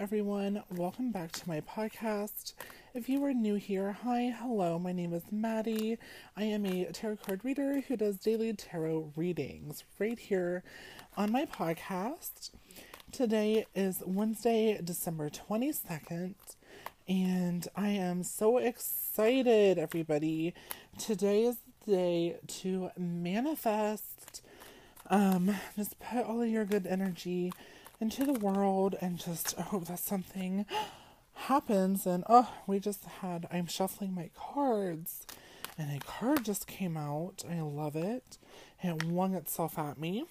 everyone. Welcome back to my podcast. If you are new here, hi, hello. My name is Maddie. I am a tarot card reader who does daily tarot readings right here on my podcast. Today is Wednesday, December 22nd, and I am so excited, everybody. Today is the day to manifest. Um, just put all of your good energy into the world and just hope that something happens. And oh, we just had, I'm shuffling my cards and a card just came out. I love it. It wung itself at me.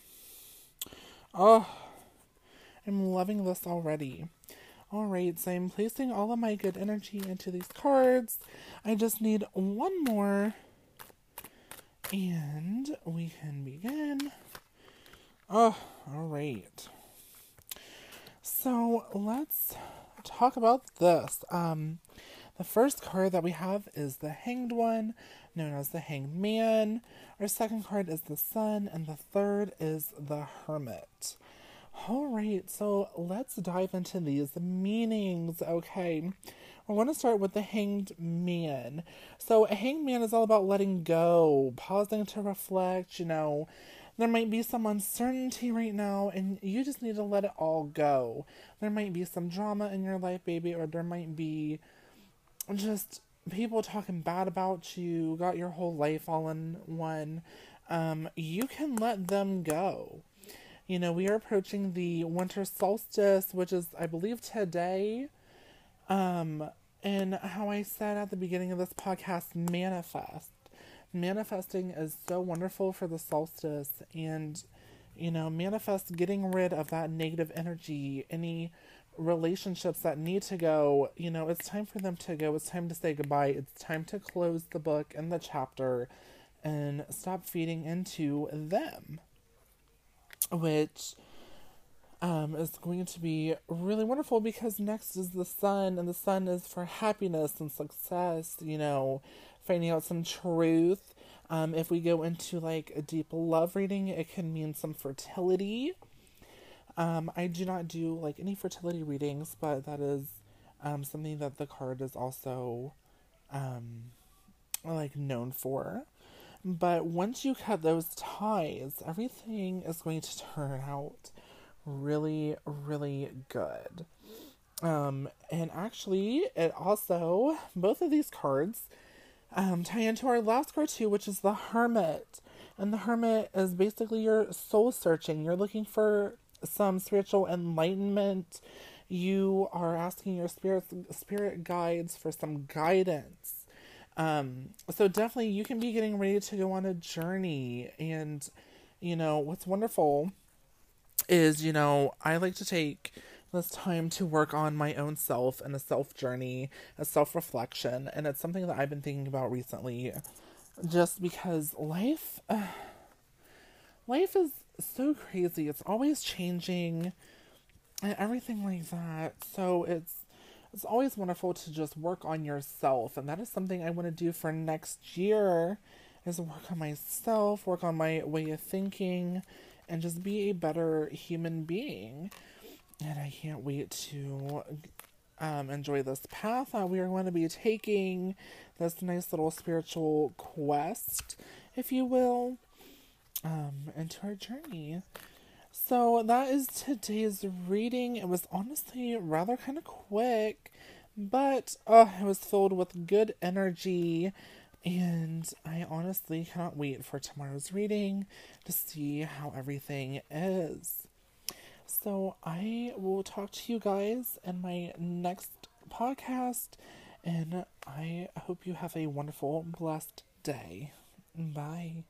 Oh, I'm loving this already. All right, so I'm placing all of my good energy into these cards. I just need one more and we can begin. Oh, all right. So let's talk about this. Um, the first card that we have is the Hanged One, known as the Hanged Man. Our second card is the Sun, and the third is the Hermit. All right, so let's dive into these meanings. Okay, we want to start with the Hanged Man. So, a Hanged Man is all about letting go, pausing to reflect, you know there might be some uncertainty right now, and you just need to let it all go. There might be some drama in your life, baby, or there might be just people talking bad about you, got your whole life all in one. Um, you can let them go. You know, we are approaching the winter solstice, which is, I believe, today. Um, and how I said at the beginning of this podcast, manifest manifesting is so wonderful for the solstice and you know manifest getting rid of that negative energy any relationships that need to go you know it's time for them to go. It's time to say goodbye. It's time to close the book and the chapter and stop feeding into them which um, is going to be really wonderful because next is the sun, and the sun is for happiness and success, you know, finding out some truth. Um, if we go into like a deep love reading, it can mean some fertility. Um, I do not do like any fertility readings, but that is um, something that the card is also um, like known for. But once you cut those ties, everything is going to turn out really, really good. Um, and actually, it also, both of these cards um, tie into our last card too, which is the Hermit. And the Hermit is basically your soul searching. You're looking for some spiritual enlightenment. You are asking your spirit spirit guides for some guidance. Um, so definitely you can be getting ready to go on a journey. And, you know, what's wonderful is, you know, I like to take this time to work on my own self and a self journey, a self reflection, and it's something that I've been thinking about recently, just because life, uh, life is so crazy. It's always changing, and everything like that. So it's it's always wonderful to just work on yourself, and that is something I want to do for next year. Is work on myself, work on my way of thinking, and just be a better human being and I can't wait to um, enjoy this path that we are going to be taking. This nice little spiritual quest, if you will, um, into our journey. So that is today's reading. It was honestly rather kind of quick, but oh, it was filled with good energy. And I honestly cannot wait for tomorrow's reading to see how everything is. So I will talk to you guys in my next podcast, and I hope you have a wonderful, blessed day. Bye.